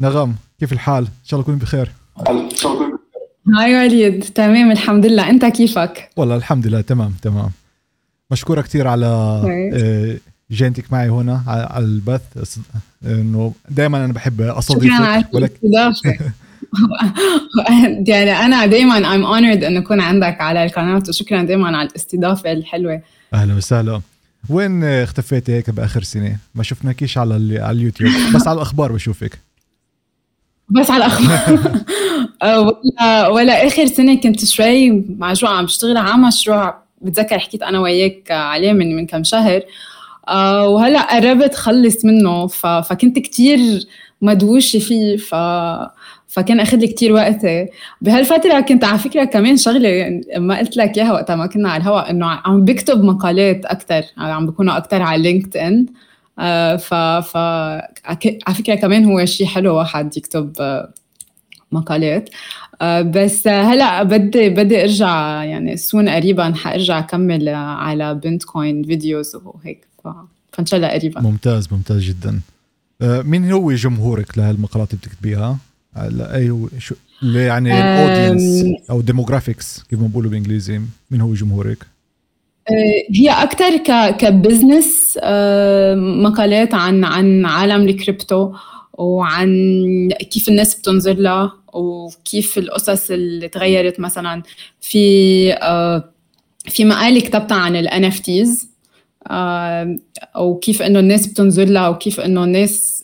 نغم كيف الحال؟ إن شاء الله تكوني بخير. هاي وليد تمام الحمد لله. أنت كيفك؟ والله الحمد لله تمام تمام. مشكورة كثير على آه، جينتك معي هنا على البث. إنه دائما أنا بحب اصادفك ولكن يعني أنا دائما I'm honored إنه اكون عندك على القناة وشكرا دائما على الاستضافة الحلوة. أهلا وسهلا. وين اختفيتي هيك بآخر سنة؟ ما شفناكيش على على اليوتيوب. بس على الأخبار بشوفك. بس على الأخبار. ولا ولا آخر سنة كنت شوي معجوعه عم بشتغل على مشروع بتذكر حكيت أنا وياك عليه من من كم شهر. آه، وهلأ قربت خلص منه فكنت كتير مدووشه فيه ف فكان أخذ لي كثير وقتي. بهالفترة كنت على فكرة كمان شغلة يعني ما قلت لك إياها وقتها ما كنا على الهواء إنه عم بكتب مقالات أكثر عم بكونوا أكثر على لينكد ان آه ف ف على فكرة كمان هو شيء حلو واحد يكتب آه مقالات آه بس هلأ بدي بدي أرجع يعني سون قريبا حأرجع أكمل على بنت كوين videos وهيك فإن شاء الله قريبا ممتاز ممتاز جدا آه، مين هو جمهورك لهالمقالات اللي بتكتبيها؟ أي شو يعني ال audience أو demographics كيف ما بقولوا بالانجليزي مين هو جمهورك؟ آه، هي أكثر ك business آه، مقالات عن عن عالم الكريبتو وعن كيف الناس بتنظر لها وكيف القصص اللي تغيرت مثلا في في مقال كتبتها عن ال NFTs وكيف إنه الناس بتنظر لها وكيف إنه الناس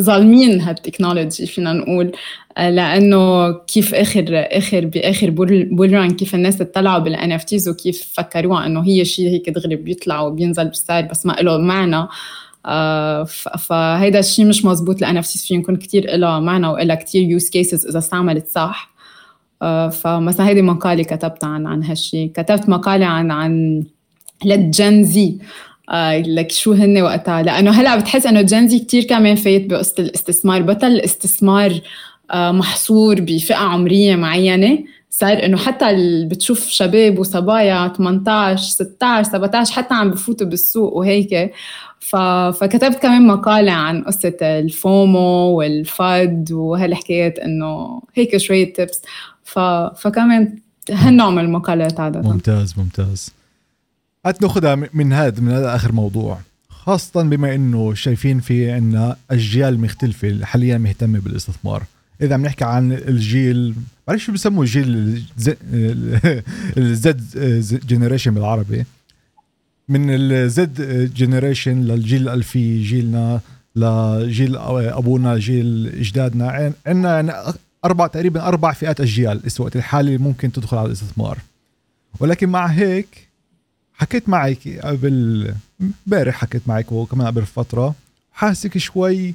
ظالمين هال technology فينا نقول. آه، لأنه كيف اخر آخر باخر bull run كيف الناس اطلعوا بال NFTs وكيف فكروها إنه هي شيء هيك دغري بيطلع وبينزل بالسعر بس ما له معنى. آه فهيدا الشيء مش مزبوط ال NFTs فيه يكون كثير لها معنى وإلها كثير use cases إذا استعملت صح. آه فمثلا هيدي مقاله كتبتها عن عن هالشيء كتبت مقالة عن عن لل Gen Z. آه لك شو هن وقتها؟ لأنه هلأ بتحس إنه Gen Z كثير كمان فايت بقصة الاستثمار. بطل الاستثمار آه محصور بفئة عمرية معينة. صار إنه حتى بتشوف شباب وصبايا 18 16 17 حتى عم بفوتوا بالسوق وهيك. ف... فكتبت كمان مقالة عن قصة الفومو والفد وهالحكايات إنه هيك شوية تبس ف... فكمان هالنوع من المقالات عادة. ممتاز ممتاز. هات ناخذها من هذا من هذا آخر موضوع. خاصة بما إنه شايفين في عندنا اجيال مختلفة حاليا مهتمة بالاستثمار. إذا عم نحكي عن الجيل بعرف شو بسموا الجيل الزد جنريشن بالعربي. من ال Z generation للجيل الالفي جيلنا لجيل أبونا جيل اجدادنا عندنا أربع تقريبا أربع فئات أجيال الوقت الحالي ممكن تدخل على الاستثمار. ولكن مع هيك حكيت معك قبل امبارح حكيت معك وكمان قبل فترة حاسك شوي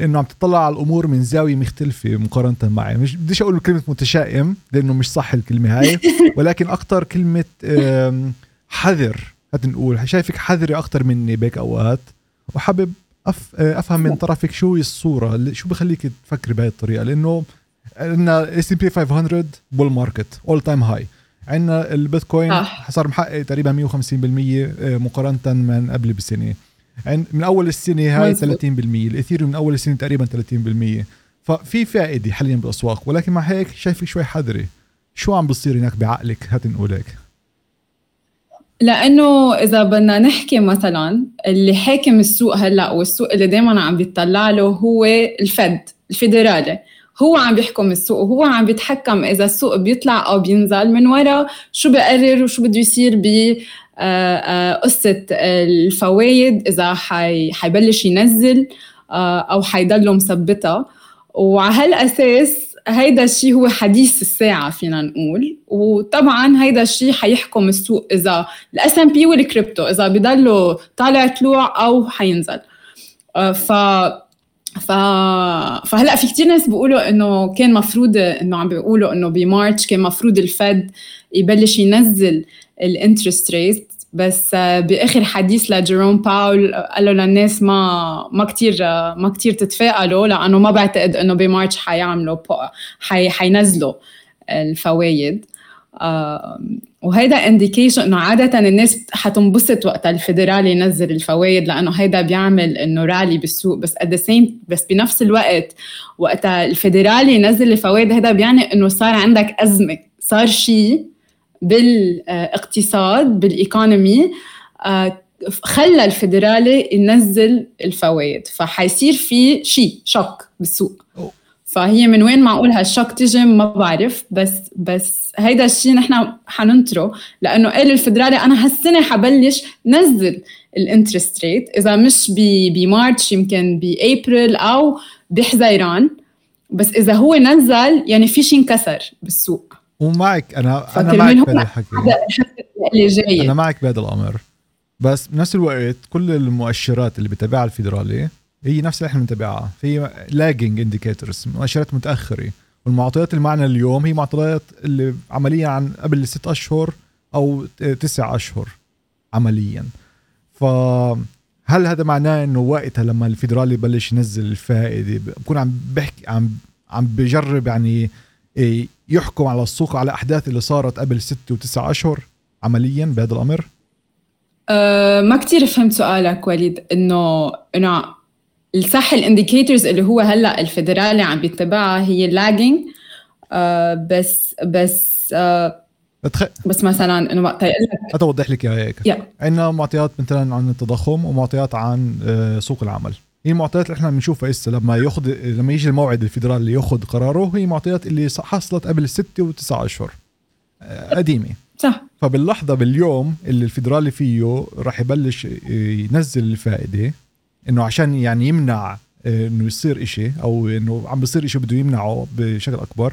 إنه عم تطلع على الأمور من زاوية مختلفة مقارنة معي. مش بديش أقول كلمة متشائم لأنه مش صح الكلمة هاي ولكن أكثر كلمة حذر هات نقول شايفك حذري أكثر مني بهيك أوقات وحابب أف أفهم من طرفك شو هي الصورة شو بخليك تفكري بهي الطريقة؟ لأنه عندنا S&P 500 bull market all time high عندنا البيتكوين آه. صار محقق تقريبا 150% آه، مقارنة من قبل بسنه من أول السنة هاي 30% الإثيريوم من أول السنة تقريبا 30% ففي فائدة حاليا بالأسواق ولكن مع هيك شايفك شوي حذري شو عم بصير هناك بعقلك؟ هات نقول هيك. لأنه إذا بدنا نحكي مثلا اللي حاكم السوق هلأ والسوق اللي دائما عم بيطلع له هو الفد الفيدرالي. هو عم بيحكم السوق وهو عم بيتحكم إذا السوق بيطلع أو بينزل من ورا شو بقرر وشو بده يصير ب آه، آه، قصة الفوايد إذا حي حيبلش ينزل آه، أو حيضله مثبتها وعلى هالأساس هيدا الشيء هو حديث الساعة فينا نقول. وطبعا هيدا الشيء حيحكم السوق إذا ال S&P وال crypto إذا بضلوا طالع طلوع أو حينزل. ف ف... فهلا في كتير ناس بيقولوا إنه كان مفروض إنه عم بيقولوا إنه ب March كان مفروض ال Fed يبلش ينزل ال interest rate بس بآخر حديث لجيروم باول قال له للناس ما ما كثير ما كثير تتفائلوا لأنه ما بعتقد إنه ب March حيعملوا حي حينزلوا الفوائد. وهيدا indication إنه عادة الناس حتنبسط وقت الفيدرالي ينزل الفوائد لأنه هيدا بيعمل إنه رالي بالسوق. بس at بس بنفس الوقت وقت الفيدرالي ينزل الفوائد هيدا بيعني إنه صار عندك أزمة. صار شيء بالاقتصاد بال economy آه، خلى الفيدرالي ينزل الفوائد فحيصير في شيء shock بالسوق. فهي من وين معقول هال shock تيجي ما بعرف بس بس هيدا الشيء نحن حننطره لأنه قال الفدرالي أنا هالسنة حبلش نزل ال interest rate. إذا مش ب March يمكن بابريل أو بحزيران بس إذا هو نزل يعني في شيء انكسر بالسوق. ومعك أنا أنا معك بهذا الحكي. اللي جاي. أنا معك بهذا الأمر. بس بنفس الوقت كل المؤشرات اللي بتابعها الفيدرالي هي نفس اللي إحنا بنتابعها. في lagging indicators مؤشرات متأخرة. والمعطيات اللي معنا اليوم هي معطيات اللي عمليا عن قبل ست أشهر أو تسع أشهر عمليا. فهل هذا معناه إنه وقتها لما الفيدرالي يبلش ينزل الفائدة بكون عم بحكي عم عم بجرب يعني إيه، يحكم على السوق على احداث اللي صارت قبل ست وتسع أشهر عمليا بهذا الأمر؟ أه ما كتير فهمت سؤالك وليد. إنه انه الصح ال indicators اللي هو هلا الفيدرالي عم بيتبعها هي ال lagging آه بس بس آه بس مثلا إنه وقت يقول لك اتوضح لك إياها هيك. Yeah. عندنا معطيات مثلا عن التضخم ومعطيات عن آه سوق العمل. هي المعطيات اللي إحنا بنشوفها هسه لما ياخذ لما يجي الموعد الفيدرالي ياخذ قراره هي معطيات اللي حصلت قبل ستة وتسعة أشهر قديمة. صح. فباللحظة باليوم اللي الفيدرالي فيه راح يبلش ينزل الفائدة إنه عشان يعني يمنع آه، إنه يصير إشي أو إنه عم بيصير إشي بده يمنعه بشكل أكبر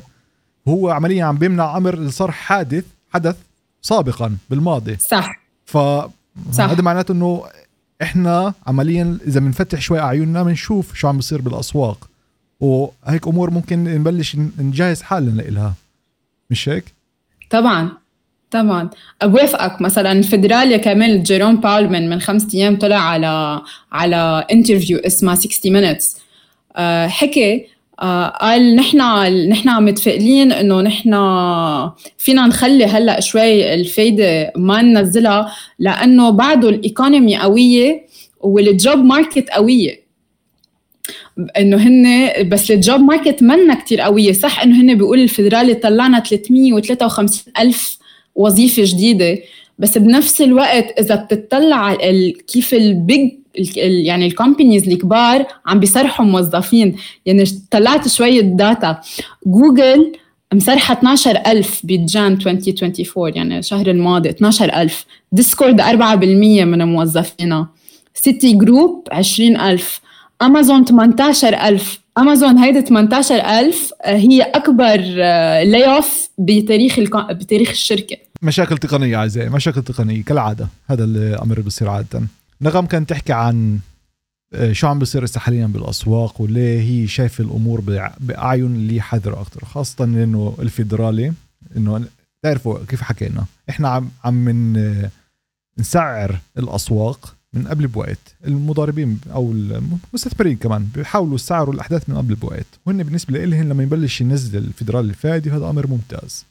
هو عمليا عم بيمنع أمر صار حادث حدث سابقا بالماضي. صح. ف هذا معناته إنه إحنا عمليا إذا بنفتح شوي أعيننا بنشوف شو عم بيصير بالأسواق وهيك أمور ممكن نبلش نجهز حالنا لها مش هيك؟ طبعا. طبعا بوافقك مثلا الفدرالي كمان جيروم باول من من خمس أيام طلع على على interview اسمها 60 Minutes آه حكي آه قال نحن نحن متفائلين إنه نحن فينا نخلي هلأ شوي الفايدة ما ننزلها لأنه بعده ال economy قوية وال job market قوية. إنه هن بس ال job market منا كتير قوية. صح إنه هن بيقول الفدرالي طلعنا 353 ألف وظيفة جديدة بس بنفس الوقت إذا بتطلع كيف ال big يعني ال companies الكبار عم بيسرحوا موظفين. يعني طلعت شوية data جوجل مسرحة 12000 بجان 2024 يعني الشهر الماضي 12000 ديسكورد 4% من موظفينا. سيتي جروب 20000 امازون 18000 امازون هيدي 18000 هي أكبر lay آه، off بتاريخ بتاريخ الشركة. مشاكل تقنية اعزائي مشاكل تقنية كالعادة هذا الامر اللي بصير عادة. نغم كانت تحكي عن آه، شو عم بيصير هسه حاليا بالأسواق وليه هي شايفة الأمور باعين اللي حذرة أكثر خاصة إنه الفيدرالي إنه تعرفوا كيف حكينا إحنا عم عم آه، نسعر الأسواق من قبل بوقت. المضاربين أو المستثمرين كمان بيحاولوا يسعروا الأحداث من قبل بوقت. وهن بالنسبة لهم لما يبلش ينزل الفدرالي الفائده هذا أمر ممتاز.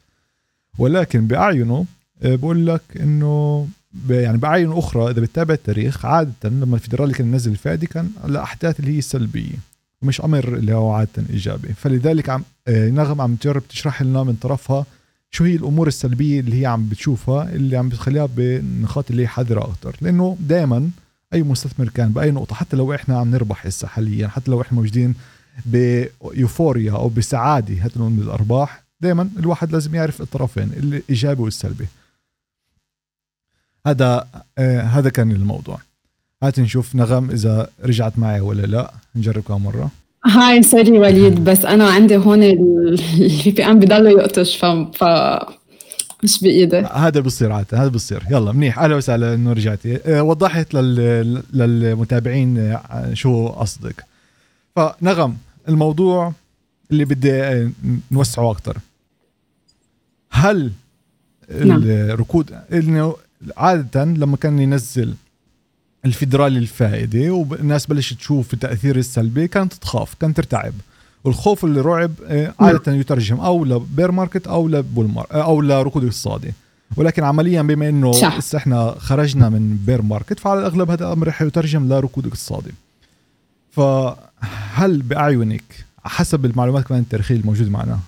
ولكن بأعينه آه، بقول لك إنه يعني باعين أخرى إذا بتتابع التاريخ عادة لما الفدرالي كان ينزل الفائده كان لاحداث اللي هي سلبية ومش أمر اللي هو عادة إيجابي. فلذلك عم آه، نغم عم تجرب تشرح لنا من طرفها شو هي الأمور السلبية اللي هي عم بتشوفها اللي عم بتخليها بنقاط اللي هي حذرة أكثر لأنه دائما أي مستثمر كان بأي نقطة حتى لو إحنا عم نربح هسه حاليا حتى لو إحنا موجودين بيوفوريا أو بسعادة هات من الارباح دائما الواحد لازم يعرف الطرفين الإيجابي والسلبي. هذا آه هذا كان الموضوع. هات نشوف نغم إذا رجعت معي ولا لا. نجرب مرة. هاي sorry وليد بس أنا عندي هون ال VPN بضل يقطش ف, ف... مش بإيدي. هذا بصير عادة هذا بصير. يلا منيح. أهلا وسهلا انه رجعتي آه، وضحت لل... للمتابعين آه، شو قصدك. فنغم الموضوع اللي بدي آه، نوسعه أكثر هل نعم. الركود إنه عادة لما كان ينزل الفيدرالي الفائدة والناس بلشت تشوف التاثير السلبي كانت تخاف كانت ترتعب. والخوف اللي رعب آه، عادة يترجم أو ل bear market أو ل bull mar أو لركود اقتصادي. ولكن عمليا بما إنه لسه إحنا خرجنا من bear market فعلى الأغلب هذا الأمر رح يترجم لركود اقتصادي. فهل باعينك حسب المعلومات كمان التاريخية الموجودة معنا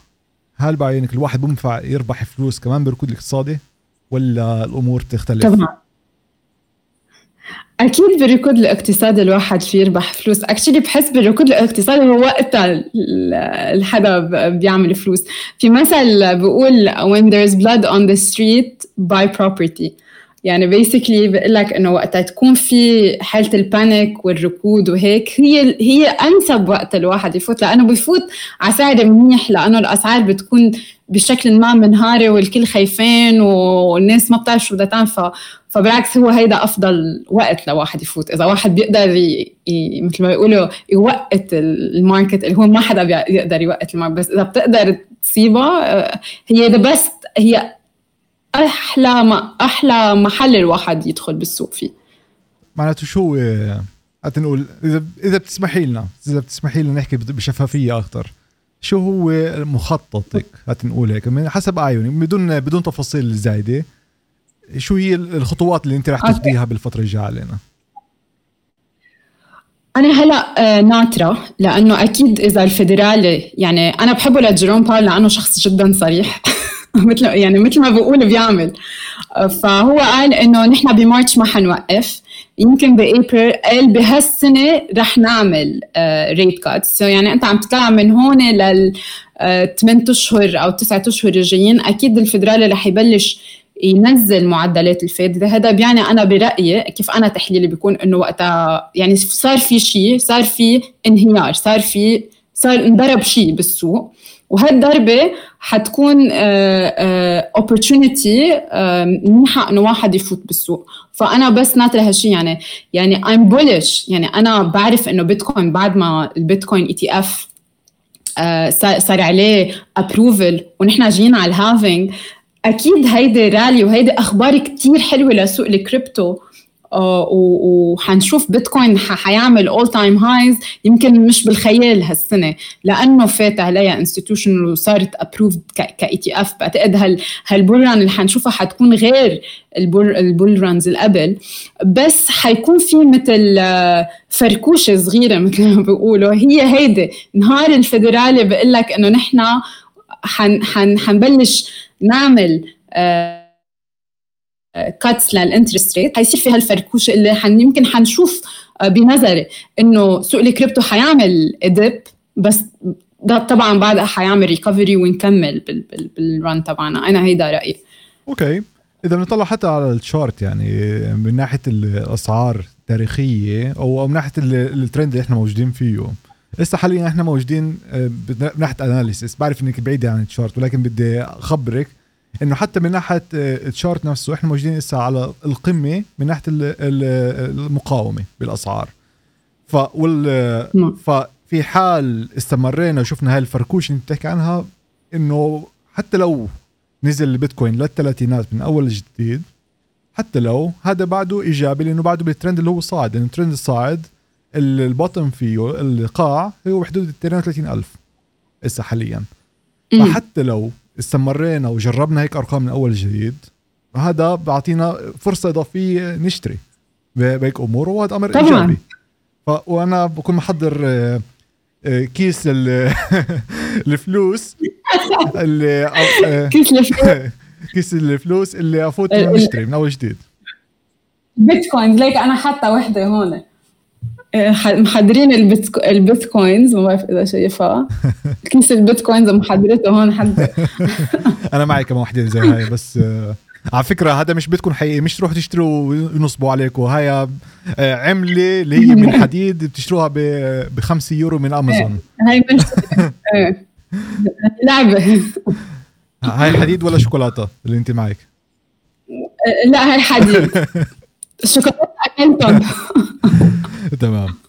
هل باعينك الواحد بينفع يربح فلوس كمان بالركود الاقتصادي ولا الأمور تختلف؟ طبعا. أكيد بالركود الاقتصادي الواحد في يربح فلوس. actually بحس بالركود الاقتصادي هو وقتها الحدا بيعمل فلوس. في مثل بقول when there's blood on the street buy property. يعني basically بقول لك إنه وقتها تكون في حالة ال panic والركود وهيك. هي هي أنسب وقت الواحد يفوت لأنه بفوت على سعر منيح لأنه الأسعار بتكون بشكل ما منهارة والكل خايفين والناس ما بتعرف شو بدها تعمل. فبالعكس هو هيدا أفضل وقت لواحد يفوت. إذا واحد بيقدر ي... ي... مثل ما بيقولوا يوقت ال market اللي هو ما حدا بيقدر يوقت ال market. بس إذا بتقدر تصيبها آه، هي the best هي أحلى ما أحلى محل الواحد يدخل بالسوق فيه. معناته شو نقول اذا إذا بتسمحي لنا إذا بتسمحي لنا نحكي بشفافية أكثر شو هو مخططك؟ نقول هيك من حسب اعينك بدون بدون تفاصيل زايدة شو هي الخطوات اللي أنت رح تاخذيها بالفترة الجاية علينا؟ أنا هلا آه، ناطرة لأنه أكيد إذا الفيدرالي يعني أنا بحبه لجيروم باول لأنه شخص جدا صريح. مثل يعني مثل ما بقول بيعمل. فهو قال إنه نحن ب March ما حنوقف. يمكن بأبريل قال بهالسنة رح نعمل rate cuts so يعني أنت عم تطلع من هون لل 8 أشهر أو 9 أشهر الجايين أكيد الفدرالي رح يبلش ينزل معدلات الفائده هذا بيعني أنا برأيي كيف أنا تحليلي بيكون إنه وقتها يعني صار في شيء صار في انهيار صار في صار انضرب شيء بالسوق. وهالضربة حتكون opportunity منيحة إنه واحد يفوت بالسوق. فأنا بس ناطرة هالشيء يعني يعني I'm bullish. يعني أنا بعرف إنه بيتكوين بعد ما البيتكوين ETF صار عليه approval ونحن جينا على ال halving أكيد هيدي رالي وهيدي أخبار كتير حلوة لسوق الكريبتو. آه، وحنشوف بيتكوين حيعمل all time highs يمكن مش بالخيال هالسنة لأنه فات عليها institution وصارت approved ك ETF. بعتقد هال هال bull run اللي حنشوفها حتكون غير ال bull runs اللي قبل. بس حيكون في مثل آه، فركوشة صغيرة مثل ما بيقولوا. هي هيدي نهار الفدرالي بقول لك إنه نحن حن حن حنبلش نعمل آه cuts لل interest rate حيصير في هالفركوشه اللي حن يمكن حنشوف آه، بنظري إنه سوق الكريبتو حيعمل dip بس ده طبعا بعدها حيعمل recovery ونكمل بال run تبعنا. أنا هيدا رأيي. okay. إذا بنطلع حتى على ال chart يعني من ناحية الأسعار التاريخية أو من ناحية الترند اللي إحنا موجودين فيه. لسه حاليا إحنا موجودين من ناحيه analysis بعرف إنك بعيدة عن ال chart ولكن بدي أخبرك إنه حتى من ناحية ال chart نفسه إحنا موجودين لسه على القمة من ناحية المقاومة بالأسعار. ف وال نعم. ففي حال استمرينا وشفنا هاي الفركوش اللي بتحكي عنها إنه حتى لو نزل البيتكوين للثلاثينات من أول جديد حتى لو هذا بعده إيجابي لأنه بعده بالترند اللي هو صاعد. لأنه الترند الصاعد البوتم فيه القاع هو بحدود 32000 هسه حاليا. فحتى لو استمرينا وجربنا هيك أرقام من أول جديد هذا بيعطينا فرصة إضافية نشتري بهيك أمور وهذا أمر طبعا. إيجابي. ف... وأنا بكون محضر آه، آه، كيس الفلوس اللي آه، كيس الفلوس. كيس الفلوس اللي أفوت نشتري من أول جديد. بيتكوين ليك أنا حاطة وحدة هون. محضرين البيتكوينز ما بعرف إذا شايفها كيس البيتكوينز محضرته هون حد أنا معي كمان وحدة زي هاي بس آه، على فكرة هذا مش بيتكون حقيقي. مش تروحوا تشتروا وينصبوا عليكم هاي آه، عملة اللي هي من حديد بتشتروها ب 5 يورو من أمازون. هاي مش إيه. لعبة. هاي حديد ولا شوكولاتة اللي أنت معك؟ لا هاي حديد. الشوكولاتة أكلتهم. تمام.